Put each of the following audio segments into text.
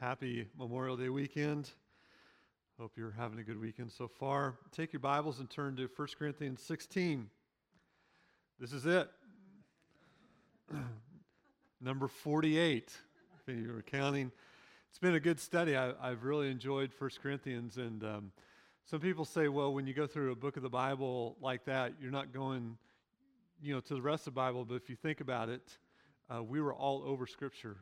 Happy Memorial Day weekend. Hope you're having a good weekend so far. Take your Bibles and turn to 1 Corinthians 16. This is it. Number 48, if you were counting. It's been a good study. I, have really enjoyed 1 Corinthians. And um, some people say, well, when you go through a book of the Bible like that, you're not going you know, to the rest of the Bible. But if you think about it, uh, we were all over Scripture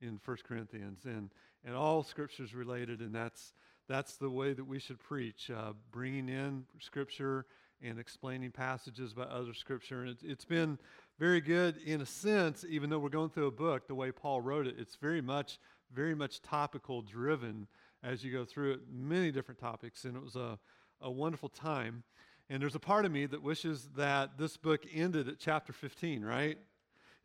in 1 Corinthians, and, and all Scripture's related, and that's, that's the way that we should preach, uh, bringing in Scripture and explaining passages by other Scripture. And it, it's been very good in a sense, even though we're going through a book, the way Paul wrote it, it's very much, very much topical driven as you go through it, many different topics, and it was a, a wonderful time. And there's a part of me that wishes that this book ended at chapter 15, right?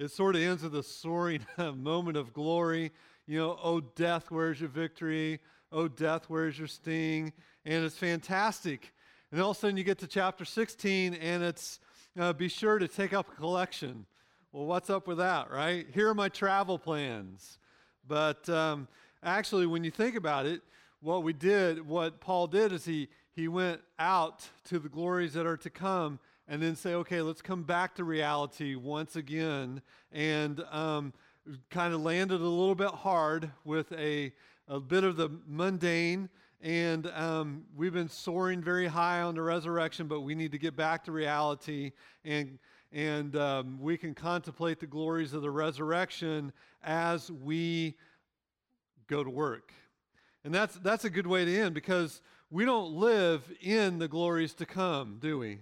It sort of ends with a soaring moment of glory. You know, oh, death, where's your victory? Oh, death, where's your sting? And it's fantastic. And all of a sudden you get to chapter 16 and it's uh, be sure to take up a collection. Well, what's up with that, right? Here are my travel plans. But um, actually, when you think about it, what we did, what Paul did is he, he went out to the glories that are to come and then say, okay, let's come back to reality once again, and um, kind of landed a little bit hard with a, a bit of the mundane. And um, we've been soaring very high on the resurrection, but we need to get back to reality, and and um, we can contemplate the glories of the resurrection as we go to work. And that's that's a good way to end because we don't live in the glories to come, do we?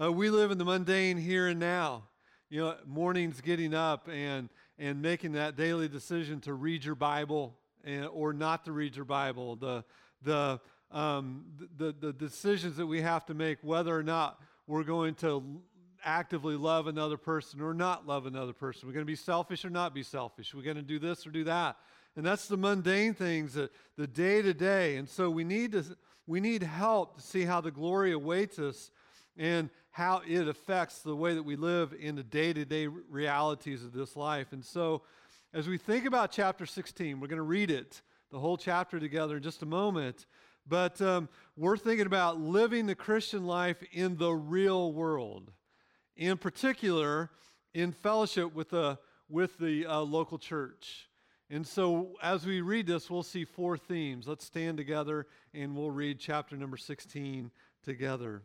Uh, we live in the mundane here and now. You know, mornings getting up and, and making that daily decision to read your Bible and, or not to read your Bible. The, the, um, the, the decisions that we have to make, whether or not we're going to actively love another person or not love another person. We're going to be selfish or not be selfish. We're going to do this or do that. And that's the mundane things, the, the day to day. And so we need, to, we need help to see how the glory awaits us and how it affects the way that we live in the day to day realities of this life. And so, as we think about chapter 16, we're going to read it, the whole chapter together in just a moment. But um, we're thinking about living the Christian life in the real world, in particular, in fellowship with the, with the uh, local church. And so, as we read this, we'll see four themes. Let's stand together and we'll read chapter number 16 together.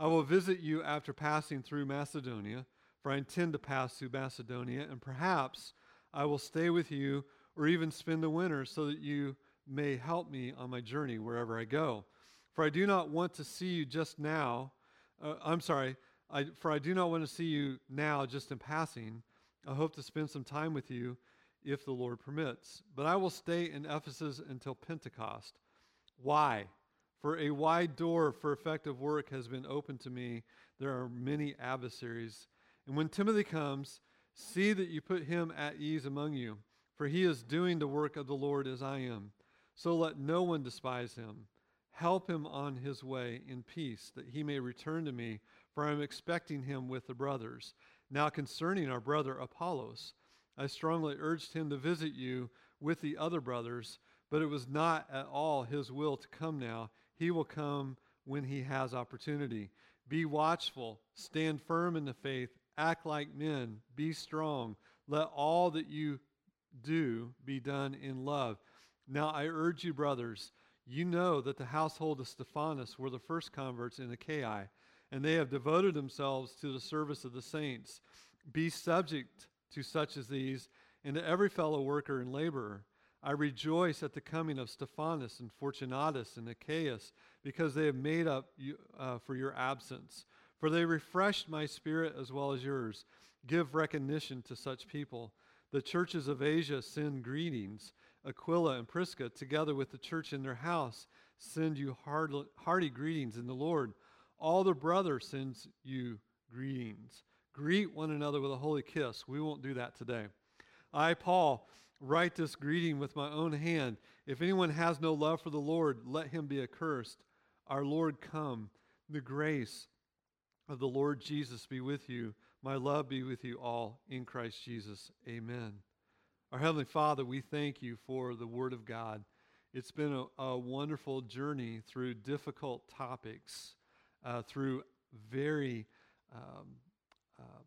I will visit you after passing through Macedonia, for I intend to pass through Macedonia, and perhaps I will stay with you or even spend the winter so that you may help me on my journey wherever I go. For I do not want to see you just now. Uh, I'm sorry, I, for I do not want to see you now just in passing. I hope to spend some time with you if the Lord permits. But I will stay in Ephesus until Pentecost. Why? For a wide door for effective work has been opened to me. There are many adversaries. And when Timothy comes, see that you put him at ease among you, for he is doing the work of the Lord as I am. So let no one despise him. Help him on his way in peace, that he may return to me, for I am expecting him with the brothers. Now, concerning our brother Apollos, I strongly urged him to visit you with the other brothers, but it was not at all his will to come now he will come when he has opportunity. Be watchful, stand firm in the faith, act like men, be strong. Let all that you do be done in love. Now I urge you, brothers, you know that the household of Stephanas were the first converts in Achaia, and they have devoted themselves to the service of the saints. Be subject to such as these, and to every fellow worker and laborer. I rejoice at the coming of Stephanas and Fortunatus and Achaicus, because they have made up you, uh, for your absence. For they refreshed my spirit as well as yours. Give recognition to such people. The churches of Asia send greetings. Aquila and Prisca, together with the church in their house, send you hearty greetings in the Lord. All the brothers sends you greetings. Greet one another with a holy kiss. We won't do that today. I, Paul, write this greeting with my own hand. If anyone has no love for the Lord, let him be accursed. Our Lord come. The grace of the Lord Jesus be with you. My love be with you all in Christ Jesus. Amen. Our Heavenly Father, we thank you for the Word of God. It's been a, a wonderful journey through difficult topics, uh, through very um, uh,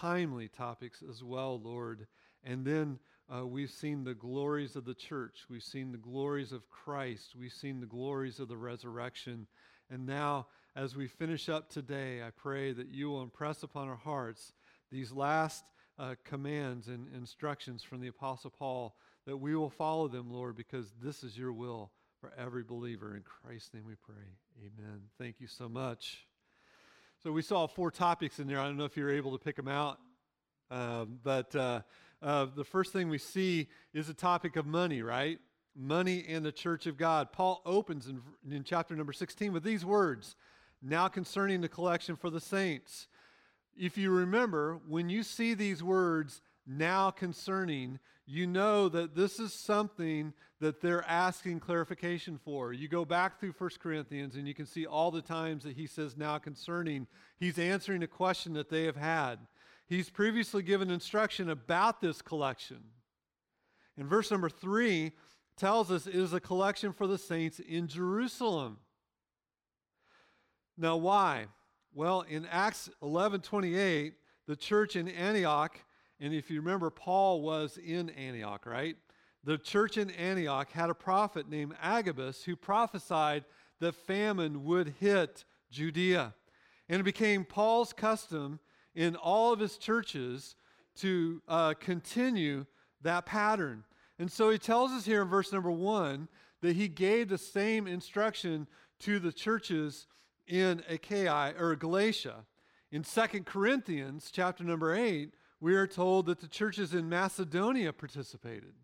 timely topics as well, Lord. And then uh, we've seen the glories of the church. We've seen the glories of Christ. We've seen the glories of the resurrection. And now, as we finish up today, I pray that you will impress upon our hearts these last uh, commands and instructions from the Apostle Paul, that we will follow them, Lord, because this is your will for every believer. In Christ's name we pray. Amen. Thank you so much. So we saw four topics in there. I don't know if you're able to pick them out, um, but uh, uh, the first thing we see is the topic of money, right? Money and the church of God. Paul opens in, in chapter number 16 with these words Now concerning the collection for the saints. If you remember, when you see these words, now concerning, you know that this is something that they're asking clarification for. You go back through 1 Corinthians and you can see all the times that he says now concerning. He's answering a question that they have had. He's previously given instruction about this collection. And verse number three tells us it is a collection for the saints in Jerusalem. Now, why? Well, in Acts 11 28, the church in Antioch and if you remember, Paul was in Antioch, right? The church in Antioch had a prophet named Agabus who prophesied that famine would hit Judea. And it became Paul's custom in all of his churches to uh, continue that pattern. And so he tells us here in verse number one that he gave the same instruction to the churches in Achaia or Galatia. In Second Corinthians chapter number 8, we are told that the churches in Macedonia participated.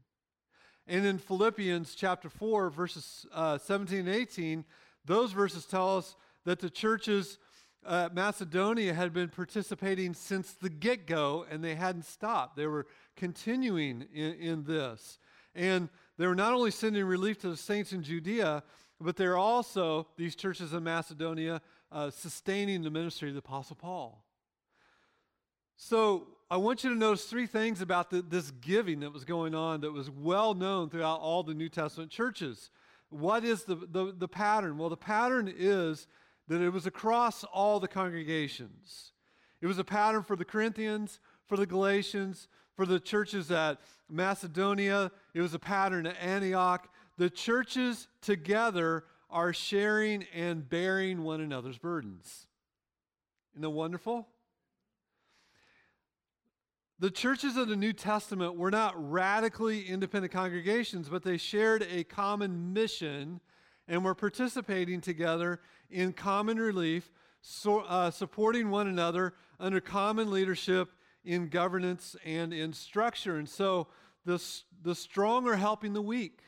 And in Philippians chapter 4, verses uh, 17 and 18, those verses tell us that the churches uh, Macedonia had been participating since the get go and they hadn't stopped. They were continuing in, in, this. And they were not only sending relief to the saints in Judea, but they're also, these churches in Macedonia, uh, sustaining the ministry of the Apostle Paul. So I want you to notice three things about the, this giving that was going on that was well known throughout all the New Testament churches. What is the, the, the pattern? Well, the pattern is that it was across all the congregations. It was a pattern for the Corinthians, for the Galatians, for the churches at Macedonia. It was a pattern at Antioch. The churches together are sharing and bearing one another's burdens. Isn't that wonderful? The churches of the New Testament were not radically independent congregations, but they shared a common mission and we're participating together in common relief, so, uh, supporting one another under common leadership in governance and in structure. And so the, the strong are helping the weak.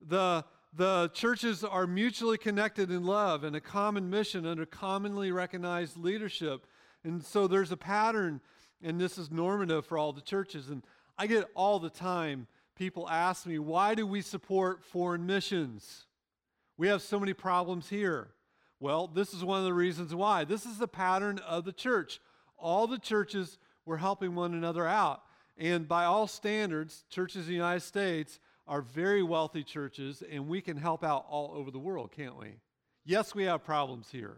The, the churches are mutually connected in love and a common mission under commonly recognized leadership. And so there's a pattern and this is normative for all the churches. And I get all the time people ask me, why do we support foreign missions? We have so many problems here. Well, this is one of the reasons why. This is the pattern of the church. All the churches were helping one another out. And by all standards, churches in the United States are very wealthy churches, and we can help out all over the world, can't we? Yes, we have problems here,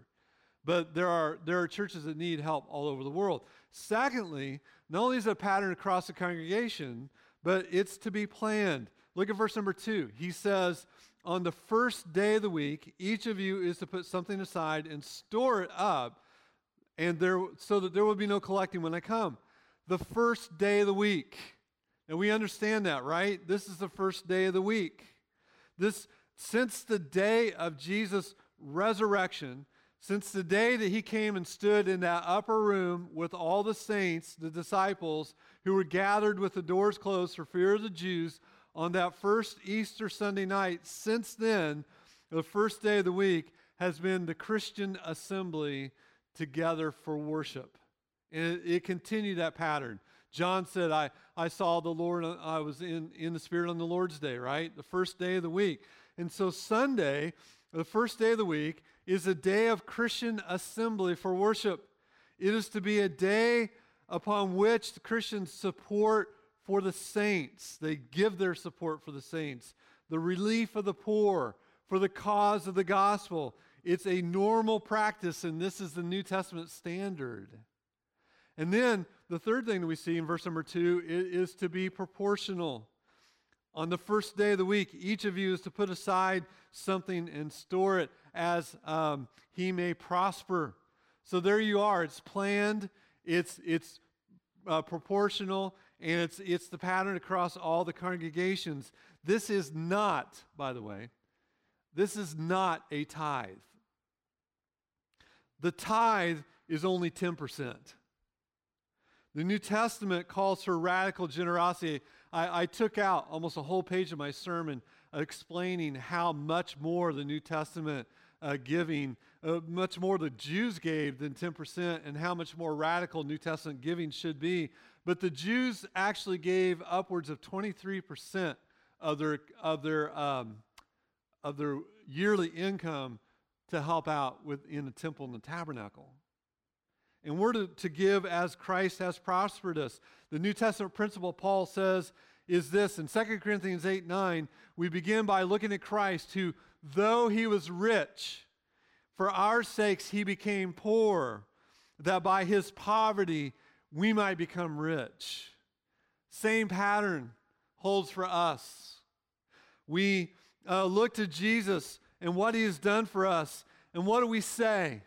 but there are, there are churches that need help all over the world. Secondly, not only is it a pattern across the congregation, but it's to be planned. Look at verse number two. He says, On the first day of the week, each of you is to put something aside and store it up, and there so that there will be no collecting when I come. The first day of the week. And we understand that, right? This is the first day of the week. This since the day of Jesus' resurrection, since the day that he came and stood in that upper room with all the saints, the disciples, who were gathered with the doors closed for fear of the Jews, on that first Easter Sunday night, since then, the first day of the week has been the Christian assembly together for worship. And it, it continued that pattern. John said, I, I saw the Lord, uh, I was in, in the Spirit on the Lord's Day, right? The first day of the week. And so Sunday, the first day of the week, is a day of Christian assembly for worship. It is to be a day upon which the Christians support for the saints. They give their support for the saints, the relief of the poor, for the cause of the gospel. It's a normal practice, and this is the New Testament standard. And then the third thing that we see in verse number two is, to be proportional. On the first day of the week, each of you is to put aside something and store it as um, he may prosper. So there you are. It's planned, it's, it's uh, proportional, and it's, it's the pattern across all the congregations. This is not, by the way, this is not a tithe. The tithe is only 10%. The New Testament calls for radical generosity. I, I, took out almost a whole page of my sermon explaining how much more the New Testament uh, giving, uh, much more the Jews gave than 10%, and how much more radical New Testament giving should be. But the Jews actually gave upwards of 23% of their, of their, um, of their yearly income to help out within the temple and the tabernacle. And we're to, to give as Christ has prospered us. The New Testament principle, Paul says, is this in 2 Corinthians 8 9, we begin by looking at Christ, who, though he was rich, for our sakes he became poor, that by his poverty we might become rich. Same pattern holds for us. We uh, look to Jesus and what he has done for us, and what do we say?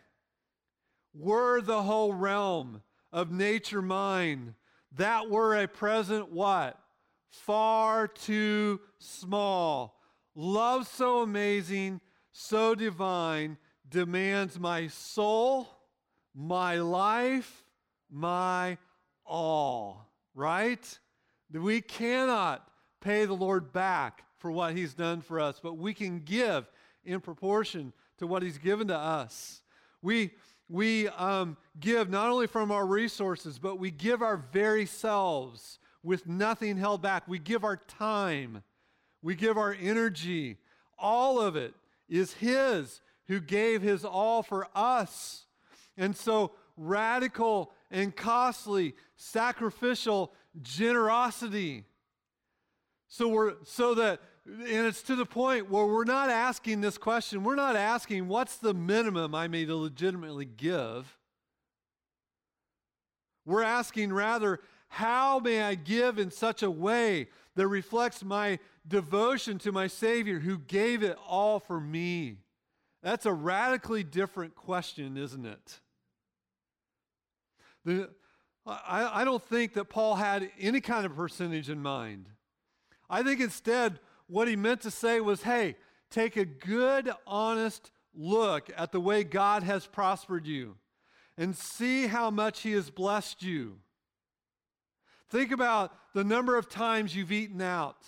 were the whole realm of nature mine, that were a present what? Far too small. Love so amazing, so divine, demands my soul, my life, my all. Right? We cannot pay the Lord back for what He's done for us, but we can give in proportion to what He's given to us. We we um, give not only from our resources, but we give our very selves with nothing held back. We give our time, we give our energy. All of it is His who gave His all for us. And so, radical and costly, sacrificial generosity. So, we're, so that and it's to the point where we're not asking this question. We're not asking, what's the minimum I may legitimately give? We're asking rather, how may I give in such a way that reflects my devotion to my Savior who gave it all for me? That's a radically different question, isn't it? The, I, I don't think that Paul had any kind of percentage in mind. I think instead, what he meant to say was hey, take a good, honest look at the way God has prospered you and see how much he has blessed you. Think about the number of times you've eaten out,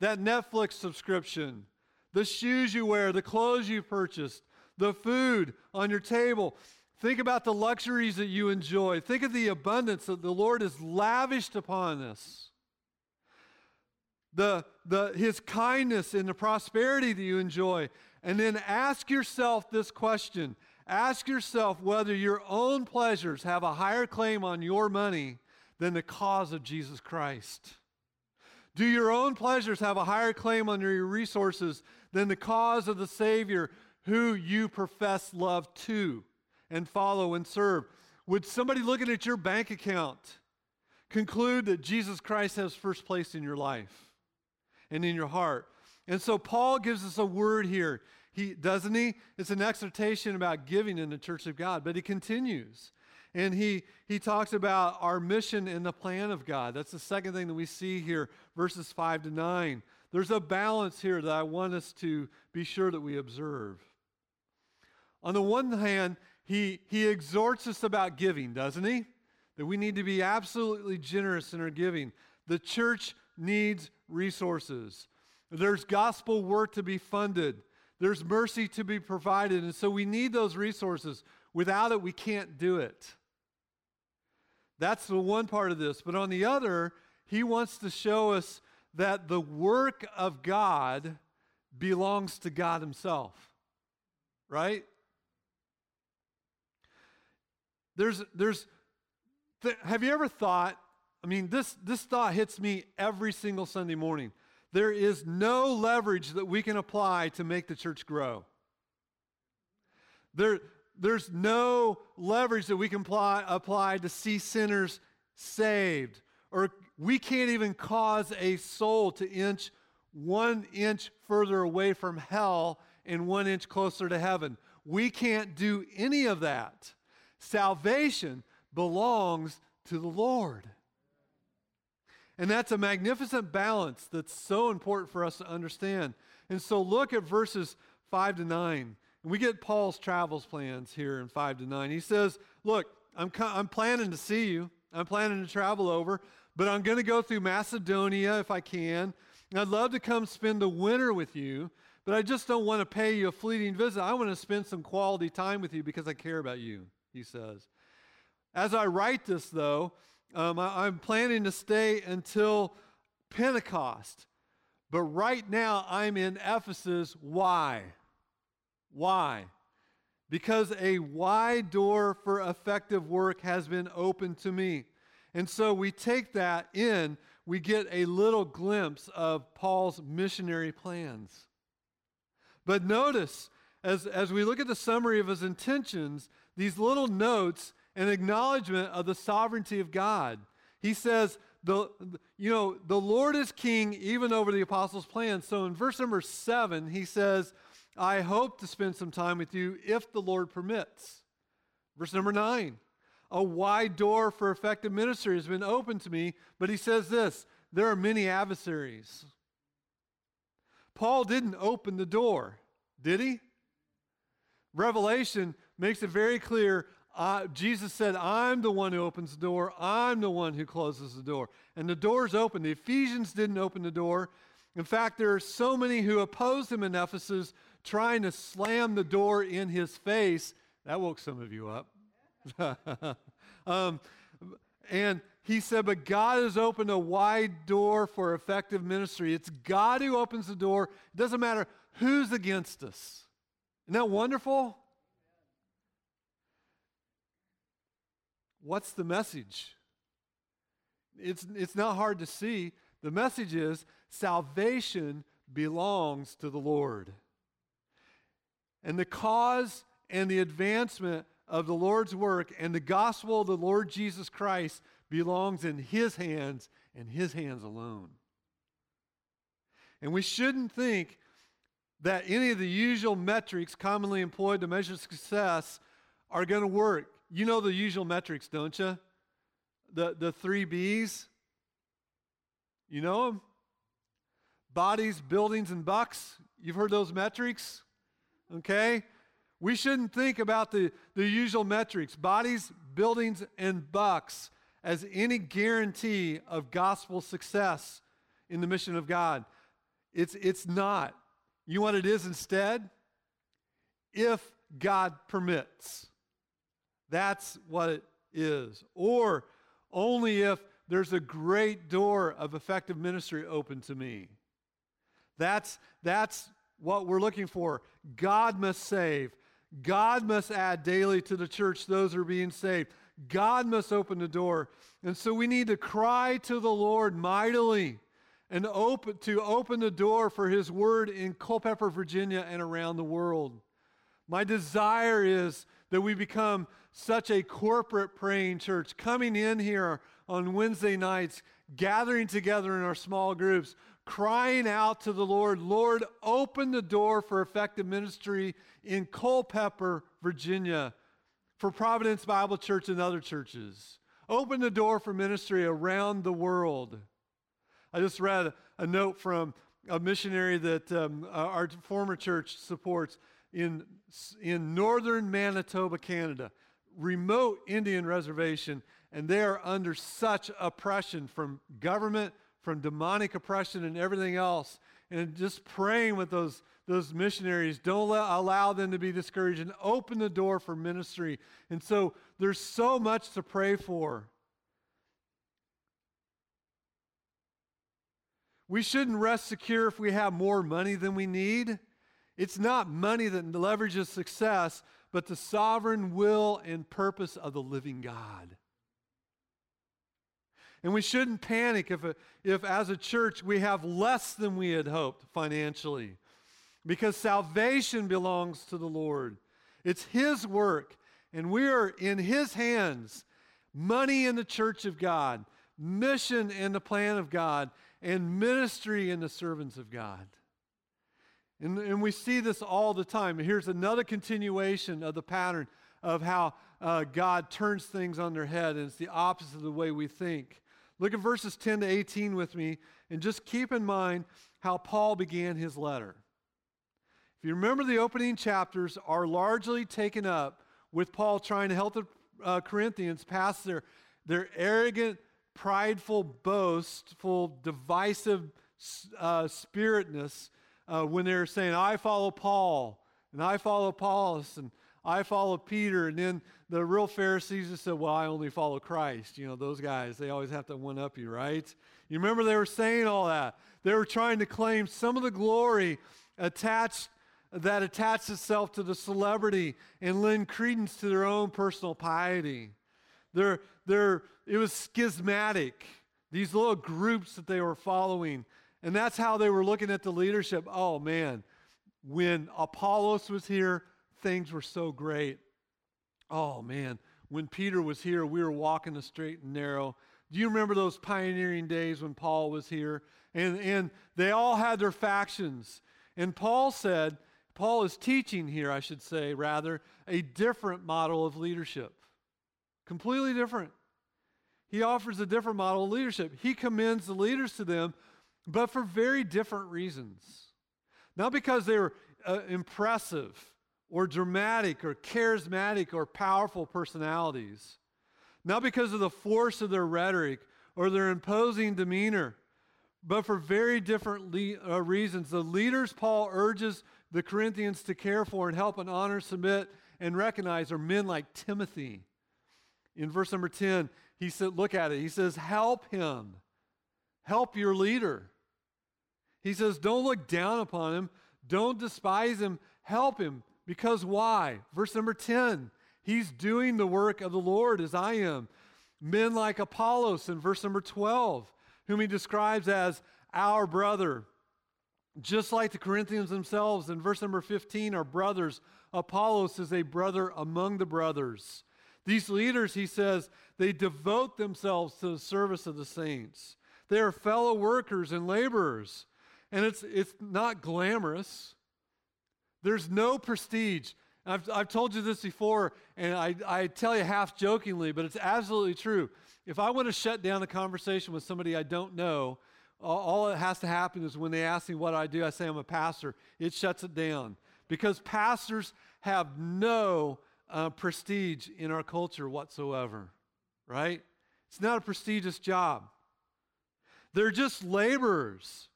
that Netflix subscription, the shoes you wear, the clothes you've purchased, the food on your table. Think about the luxuries that you enjoy. Think of the abundance that the Lord has lavished upon us the, the, his kindness and the prosperity that you enjoy. And then ask yourself this question ask yourself whether your own pleasures have a higher claim on your money than the cause of Jesus Christ. Do your own pleasures have a higher claim on your resources than the cause of the Savior who you profess love to and follow and serve? Would somebody looking at your bank account conclude that Jesus Christ has first place in your life? and in your heart. And so Paul gives us a word here. He doesn't he? It's an exhortation about giving in the church of God, but he continues. And he he talks about our mission and the plan of God. That's the second thing that we see here, verses 5 to 9. There's a balance here that I want us to be sure that we observe. On the one hand, he, he exhorts us about giving, doesn't he? That we need to be absolutely generous in our giving. The church needs resources. There's gospel work to be funded. There's mercy to be provided. And so we need those resources. Without it, we can't do it. That's the one part of this. But on the other, he wants to show us that the work of God belongs to God Himself. Right? There's, there's, th- have you ever thought? I mean, this, this thought hits me every single Sunday morning. There is no leverage that we can apply to make the church grow. There, there's no leverage that we can apply, apply to see sinners saved. Or we can't even cause a soul to inch one inch further away from hell and one inch closer to heaven. We can't do any of that. Salvation belongs to the Lord. And that's a magnificent balance that's so important for us to understand. And so look at verses 5 to 9. And we get Paul's travels plans here in 5 to 9. He says, Look, I'm, I'm planning to see you, I'm planning to travel over, but I'm going to go through Macedonia if I can. And I'd love to come spend the winter with you, but I just don't want to pay you a fleeting visit. I want to spend some quality time with you because I care about you, he says. As I write this, though, um, I, I'm planning to stay until Pentecost. But right now, I'm in Ephesus. Why? Why? Because a wide door for effective work has been opened to me. And so we take that in, we get a little glimpse of Paul's missionary plans. But notice, as, as we look at the summary of his intentions, these little notes an acknowledgement of the sovereignty of God. He says, the, you know, the Lord is king even over the apostles' plans. So in verse number seven, he says, I hope to spend some time with you if the Lord permits. Verse number nine, a wide door for effective ministry has been opened to me, but he says this there are many adversaries. Paul didn't open the door, did he? Revelation makes it very clear uh, Jesus said, I'm the one who opens the door, I'm the one who closes the door. And the door's open. The Ephesians didn't open the door. In fact, there are so many who opposed him in Ephesus trying to slam the door in his face. That woke some of you up. um, and he said, But God has opened a wide door for effective ministry. It's God who opens the door. It doesn't matter who's against us. Isn't that wonderful? What's the message? It's, it's not hard to see. The message is salvation belongs to the Lord. And the cause and the advancement of the Lord's work and the gospel of the Lord Jesus Christ belongs in His hands and His hands alone. And we shouldn't think that any of the usual metrics commonly employed to measure success are going to work. You know the usual metrics, don't you? The, the three B's. You know them? Bodies, buildings, and bucks. You've heard those metrics? Okay? We shouldn't think about the, the usual metrics, bodies, buildings, and bucks, as any guarantee of gospel success in the mission of God. It's, it's not. You know what it is instead? If God permits. That's what it is. Or only if there's a great door of effective ministry open to me. That's, that's what we're looking for. God must save. God must add daily to the church those who are being saved. God must open the door. And so we need to cry to the Lord mightily and open, to open the door for his word in Culpeper, Virginia, and around the world. My desire is that we become such a corporate praying church, coming in here on Wednesday nights, gathering together in our small groups, crying out to the Lord, Lord, open the door for effective ministry in Culpeper, Virginia, for Providence Bible Church and other churches. Open the door for ministry around the world. I just read a note from a missionary that um, our former church supports in, in northern Manitoba, Canada remote Indian reservation, and they are under such oppression from government, from demonic oppression and everything else. And just praying with those, those missionaries. Don't let, allow them to be discouraged and open the door for ministry. And so there's so much to pray for. We shouldn't rest secure if we have more money than we need. It's not money that leverages success, but the sovereign will and purpose of the living God. And we shouldn't panic if, if, as a church, we have less than we had hoped financially, because salvation belongs to the Lord. It's His work, and we are in His hands. Money in the church of God, mission in the plan of God, and ministry in the servants of God. And, and we see this all the time. Here's another continuation of the pattern of how uh, God turns things on their head, and it's the opposite of the way we think. Look at verses 10 to 18 with me, and just keep in mind how Paul began his letter. If you remember, the opening chapters are largely taken up with Paul trying to help the uh, Corinthians pass their, their arrogant, prideful, boastful, divisive uh, spiritness uh, when they were saying, I follow Paul, and I follow Apollos, and I follow Peter. And then the real Pharisees just said, Well, I only follow Christ. You know, those guys, they always have to one up you, right? You remember they were saying all that. They were trying to claim some of the glory attached that attached itself to the celebrity and lend credence to their own personal piety. They're, they're, it was schismatic, these little groups that they were following. And that's how they were looking at the leadership. Oh, man, when Apollos was here, things were so great. Oh, man, when Peter was here, we were walking the straight and narrow. Do you remember those pioneering days when Paul was here? And, and they all had their factions. And Paul said, Paul is teaching here, I should say, rather, a different model of leadership. Completely different. He offers a different model of leadership. He commends the leaders to them, but for very different reasons. Not because they were uh, impressive or dramatic or charismatic or powerful personalities, not because of the force of their rhetoric or their imposing demeanor, but for very different le- uh, reasons. The leaders Paul urges the Corinthians to care for and help and honor, submit, and recognize are men like Timothy. In verse number 10, he said, Look at it. He says, Help him. Help your leader. He says, Don't look down upon him. Don't despise him. Help him. Because why? Verse number 10 He's doing the work of the Lord as I am. Men like Apollos in verse number 12, whom he describes as our brother. Just like the Corinthians themselves in verse number 15 are brothers. Apollos is a brother among the brothers. These leaders, he says, they devote themselves to the service of the saints. They are fellow workers and laborers. And it's, it's not glamorous. There's no prestige. I've, I've told you this before, and I, I tell you half jokingly, but it's absolutely true. If I want to shut down a conversation with somebody I don't know, all, all that has to happen is when they ask me what I do, I say I'm a pastor. It shuts it down because pastors have no uh, prestige in our culture whatsoever, right? It's not a prestigious job. They're just laborers.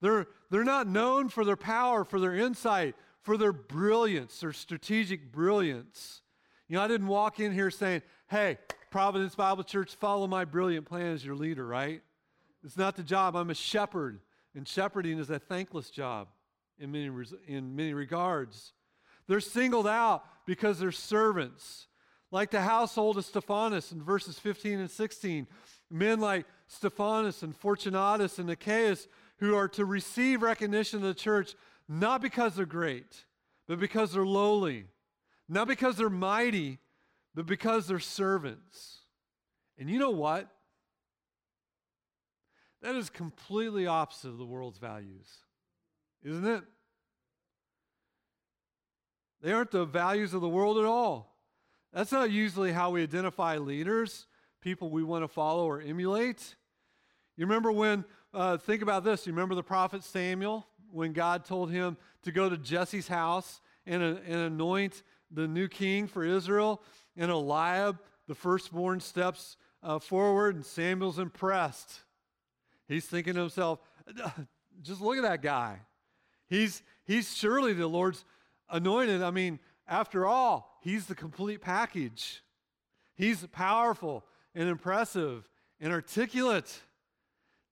They're, they're not known for their power, for their insight, for their brilliance, their strategic brilliance. You know, I didn't walk in here saying, hey, Providence Bible Church, follow my brilliant plan as your leader, right? It's not the job. I'm a shepherd, and shepherding is a thankless job in many, in many regards. They're singled out because they're servants, like the household of Stephanas in verses 15 and 16. Men like Stephanas and Fortunatus and Achaicus who are to receive recognition of the church not because they're great, but because they're lowly. Not because they're mighty, but because they're servants. And you know what? That is completely opposite of the world's values, isn't it? They aren't the values of the world at all. That's not usually how we identify leaders, people we want to follow or emulate. You remember when, uh, think about this, you remember the prophet Samuel? when God told him to go to Jesse's house and, and anoint the new king for Israel. And Eliab, the firstborn, steps uh, forward, and Samuel's impressed. He's thinking to himself, just look at that guy. He's, he's surely the Lord's anointed. I mean, after all, he's the complete package. He's powerful and impressive and articulate.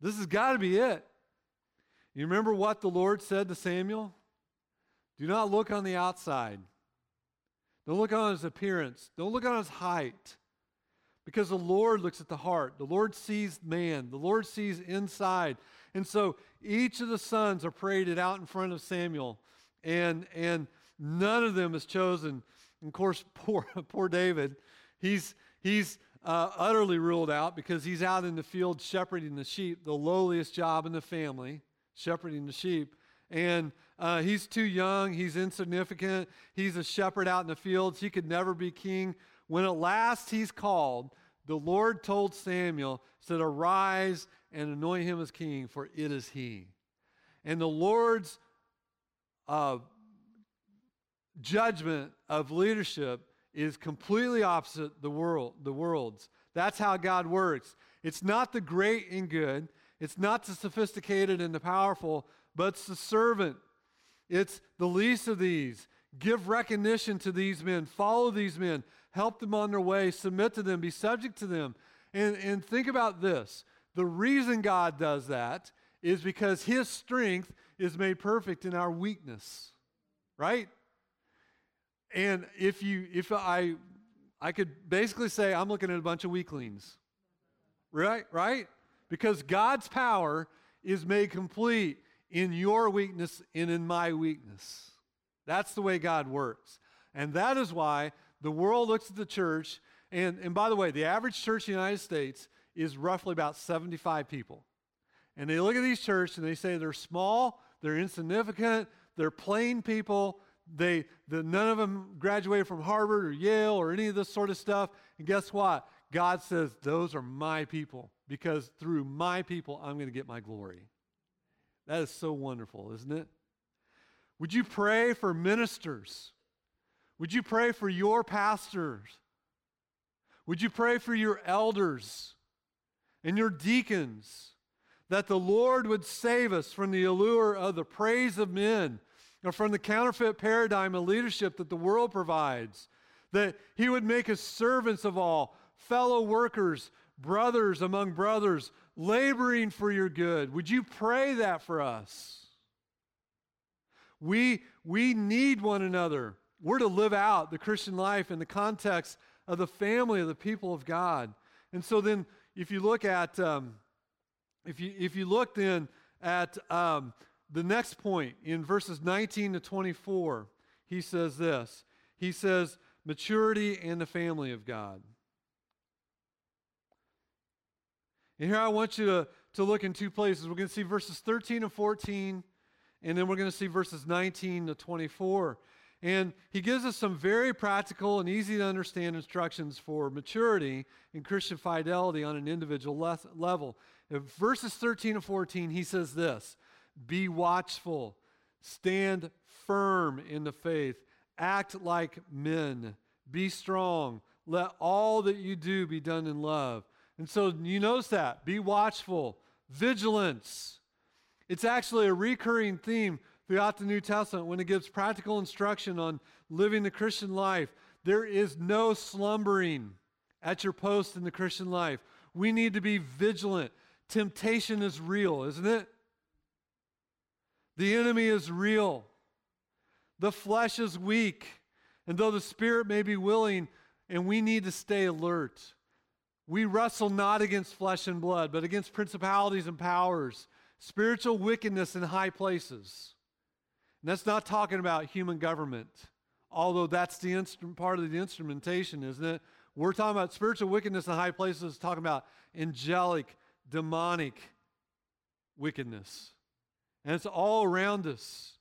This has got to be it. You remember what the Lord said to Samuel? Do not look on the outside. Don't look on his appearance. Don't look on his height. Because the Lord looks at the heart. The Lord sees man. The Lord sees inside. And so each of the sons are paraded out in front of Samuel. And, and none of them is chosen. And of course, poor, poor David, he's, he's uh, utterly ruled out because he's out in the field shepherding the sheep, the lowliest job in the family, shepherding the sheep. And uh, he's too young, he's insignificant, he's a shepherd out in the fields, he could never be king. When at last he's called, the Lord told Samuel, said, Arise and anoint him as king, for it is he. And the Lord's uh, judgment of leadership is completely opposite the world the world's. That's how god works. It's not the great and good. It's not the sophisticated and the powerful but it's the servant. It's the least of these. Give recognition to these men. Follow these men. Help them on their way. Submit to them. Be subject to them. And, and think about this. The reason god does that is because his strength is made perfect in our weakness. Right and if you if I I could basically say I'm looking at a bunch of weaklings. Right? Right? Because God's power is made complete in your weakness and in my weakness. That's the way God works. And that is why the world looks at the church, and, and by the way, the average church in the United States is roughly about 75 people. And they look at these churches and they say they're small, they're insignificant, they're plain people, they, the, none of them graduated from Harvard or Yale or any of this sort of stuff. And guess what? God says, Those are my people because through my people, I'm going to get my glory. That is so wonderful, isn't it? Would you pray for ministers? Would you pray for your pastors? Would you pray for your elders and your deacons that the Lord would save us from the allure of the praise of men from the counterfeit paradigm of leadership that the world provides, that he would make us servants of all, fellow workers, brothers among brothers, laboring for your good. Would you pray that for us? We, we need one another. We're to live out the Christian life in the context of the family of the people of God. And so then, if you look at, um, if you if you look then at um, the next point in verses 19 to 24, he says this. He says, maturity and the family of God. And here I want you to, to look in two places. We're going to see verses 13 and 14, and then we're going to see verses 19 to 24. And he gives us some very practical and easy to understand instructions for maturity and Christian fidelity on an individual le- level. In verses 13 and 14, he says this be watchful, stand firm in the faith, act like men, be strong. Let all that you do be done in love. And so you notice that. Be watchful, vigilance. It's actually a recurring theme throughout the New Testament when it gives practical instruction on living the Christian life. There is no slumbering at your post in the Christian life. We need to be vigilant. Temptation is real, isn't it? The enemy is real. The flesh is weak. And though the spirit may be willing, and we need to stay alert. We wrestle not against flesh and blood, but against principalities and powers, spiritual wickedness in high places. And that's not talking about human government, although that's the instrument, part of the instrumentation, isn't it? We're talking about spiritual wickedness in high places, talking about angelic, demonic wickedness. And it's all around us.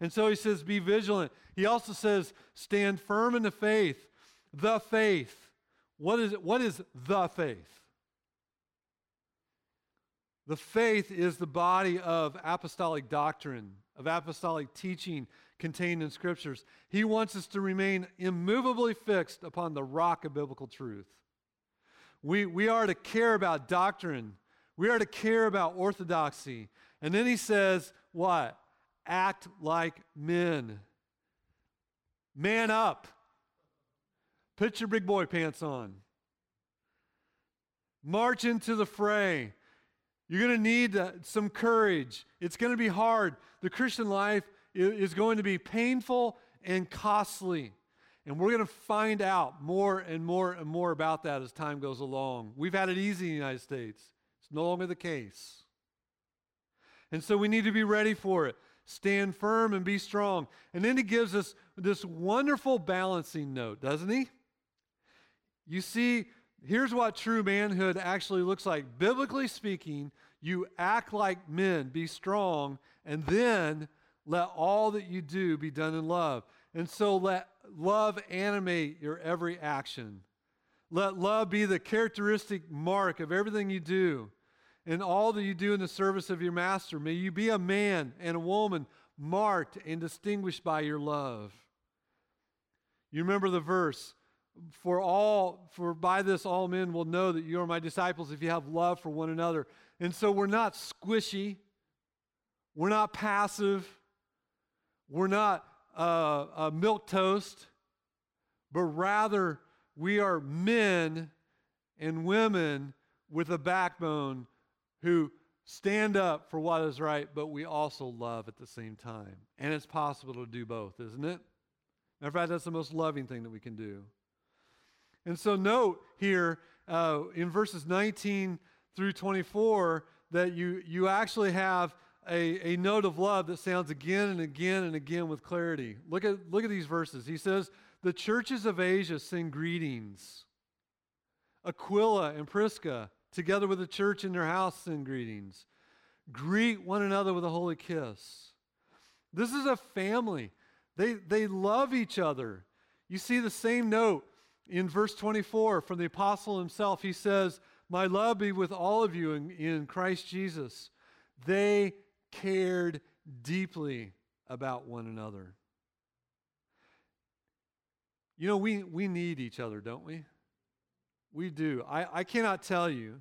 And so he says, be vigilant. He also says, stand firm in the faith. The faith. What is, it? what is the faith? The faith is the body of apostolic doctrine, of apostolic teaching contained in scriptures. He wants us to remain immovably fixed upon the rock of biblical truth. We, we are to care about doctrine We are to care about orthodoxy. And then he says, what? Act like men. Man up. Put your big boy pants on. March into the fray. You're going to need uh, some courage. It's going to be hard. The Christian life is going to be painful and costly. And we're going to find out more and more and more about that as time goes along. We've had it easy in the United States, it's no longer the case. And so we need to be ready for it. Stand firm and be strong. And then he gives us this wonderful balancing note, doesn't he? You see, here's what true manhood actually looks like. Biblically speaking, you act like men, be strong, and then let all that you do be done in love. And so let love animate your every action. Let love be the characteristic mark of everything you do and all that you do in the service of your master. May you be a man and a woman marked and distinguished by your love. You remember the verse for all for by this all men will know that you are my disciples if you have love for one another. And so we're not squishy. We're not passive. We're not uh, a milk toast, but rather we are men and women with a backbone who stand up for what is right, but we also love at the same time. And it's possible to do both, isn't it? Matter of fact, that's the most loving thing that we can do. And so, note here uh, in verses 19 through 24 that you, you actually have a, a note of love that sounds again and again and again with clarity. Look at, look at these verses. He says, The churches of Asia send greetings. Aquila and Prisca, together with the church in their house, send greetings. Greet one another with a holy kiss. This is a family. They, they love each other. You see the same note in verse 24 from the apostle himself. He says, My love be with all of you in, in Christ Jesus. They cared deeply about one another. You know, we, we need each other, don't we? We do. I, I cannot tell you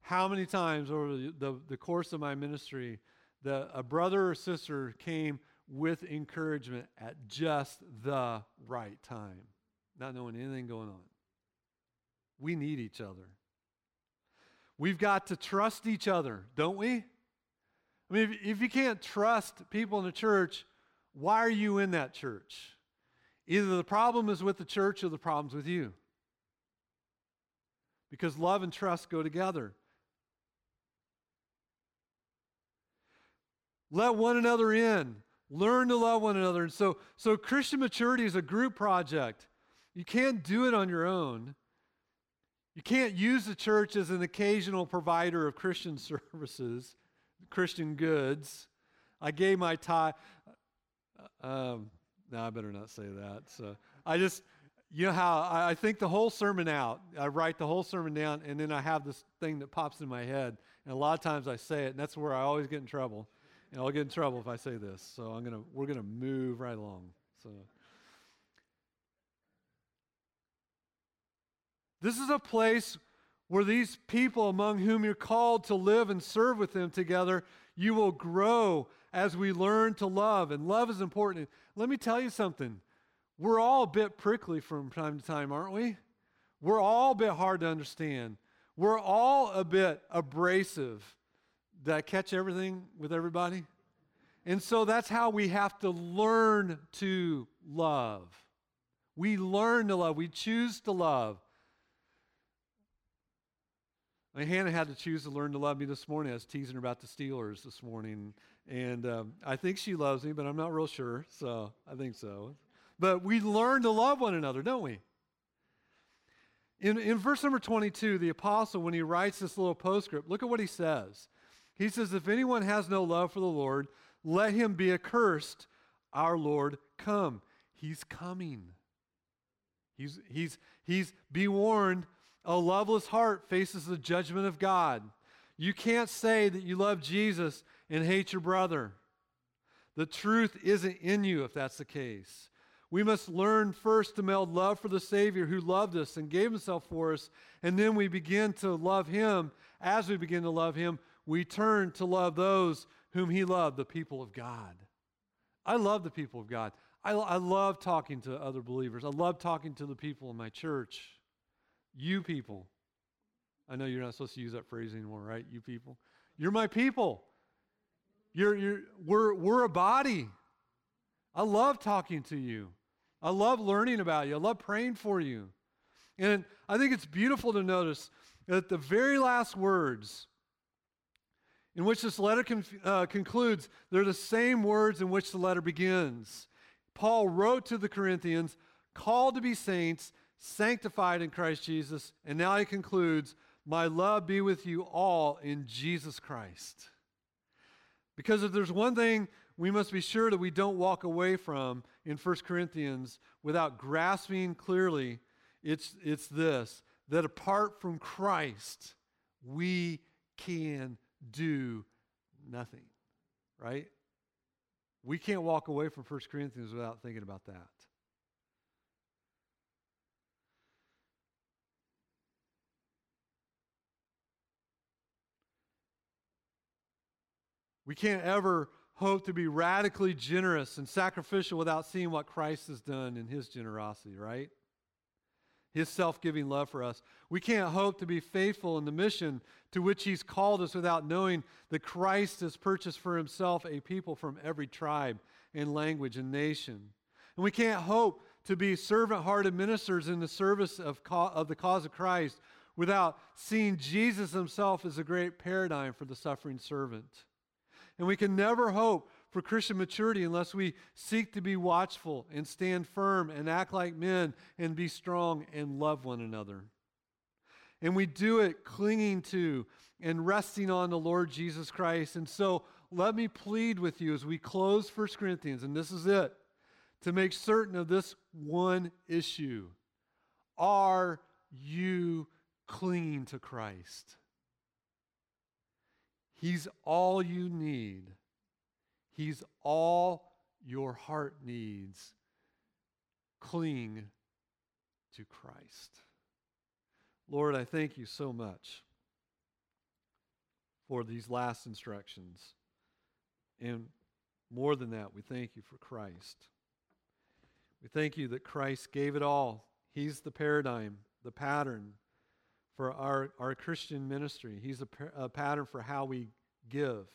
how many times over the, the, the course of my ministry that a brother or sister came with encouragement at just the right time, not knowing anything going on. We need each other. We've got to trust each other, don't we? I mean, if, if you can't trust people in the church, why are you in that church? Either the problem is with the church or the problem's with you. Because love and trust go together. Let one another in. Learn to love one another. And so, so Christian maturity is a group project. You can't do it on your own. You can't use the church as an occasional provider of Christian services. Christian goods. I gave my tithe. Uh, um, no, I better not say that. So I just, you know how I, think the whole sermon out. I write the whole sermon down, and then I have this thing that pops in my head. And a lot of times I say it, and that's where I always get in trouble. And I'll get in trouble if I say this. So I'm gonna, we're gonna move right along. So. This is a place where these people among whom you're called to live and serve with them together, you will grow as we learn to love. And love is important. Let me tell you something. We're all a bit prickly from time to time, aren't we? We're all a bit hard to understand. We're all a bit abrasive. Did I catch everything with everybody? And so that's how we have to learn to love. We learn to love. We choose to love. I mean, Hannah had to choose to learn to love me this morning. I was teasing her about the Steelers this morning. And um, I think she loves me, but I'm not real sure. So I think so. But we learn to love one another, don't we? In, in verse number 22, the apostle, when he writes this little postscript, look at what he says. He says, If anyone has no love for the Lord, let him be accursed. Our Lord come. He's coming. He's, he's, he's, be warned, a loveless heart faces the judgment of God. You can't say that you love Jesus and hate your brother. The truth isn't in you if that's the case. We must learn first to meld love for the Savior who loved us and gave himself for us, and then we begin to love him as we begin to love Him, we turn to love those whom He loved, the people of God. I love the people of God. I, I love talking to other believers. I love talking to the people in my church. You people. I know you're not supposed to use that phrase anymore, right? You people. You're my people. You're, you're, we're, we're a body. I love talking to you. I love learning about you. I love praying for you. And I think it's beautiful to notice that the very last words in which this letter uh, concludes, they're the same words in which the letter begins. Paul wrote to the Corinthians, called to be saints, sanctified in Christ Jesus, and now he concludes, My love be with you all in Jesus Christ. Because if there's one thing we must be sure that we don't walk away from in 1 Corinthians without grasping clearly, it's, it's this that apart from Christ, we can do nothing, right? We can't walk away from 1 Corinthians without thinking about that. We can't ever hope to be radically generous and sacrificial without seeing what Christ has done in his generosity, right? his self giving love for us. We can't hope to be faithful in the mission to which he's called us without knowing that Christ has purchased for himself a people from every tribe and language and nation. And we can't hope to be servant hearted ministers in the service of, co- of the cause of Christ without seeing Jesus himself as a great paradigm for the suffering servant. And we can never hope for Christian maturity unless we seek to be watchful and stand firm and act like men and be strong and love one another. And we do it clinging to and resting on the Lord Jesus Christ. And so let me plead with you as we close 1 Corinthians, and this is it, to make certain of this one issue. Are you clinging to Christ? He's all you need He's all your heart needs. Cling to Christ. Lord, I thank you so much for these last instructions. And more than that, we thank you for Christ. We thank you that Christ gave it all. He's the paradigm, the pattern for our, our Christian ministry. He's a, a pattern for how we give.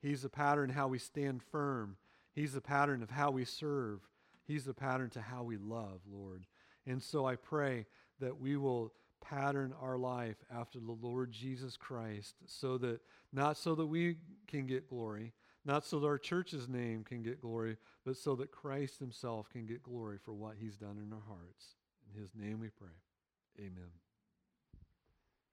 He's a pattern how we stand firm. He's a pattern of how we serve. He's a pattern to how we love, Lord. And so I pray that we will pattern our life after the Lord Jesus Christ so that not so that we can get glory, not so that our church's name can get glory, but so that Christ himself can get glory for what he's done in our hearts. In his name we pray. Amen.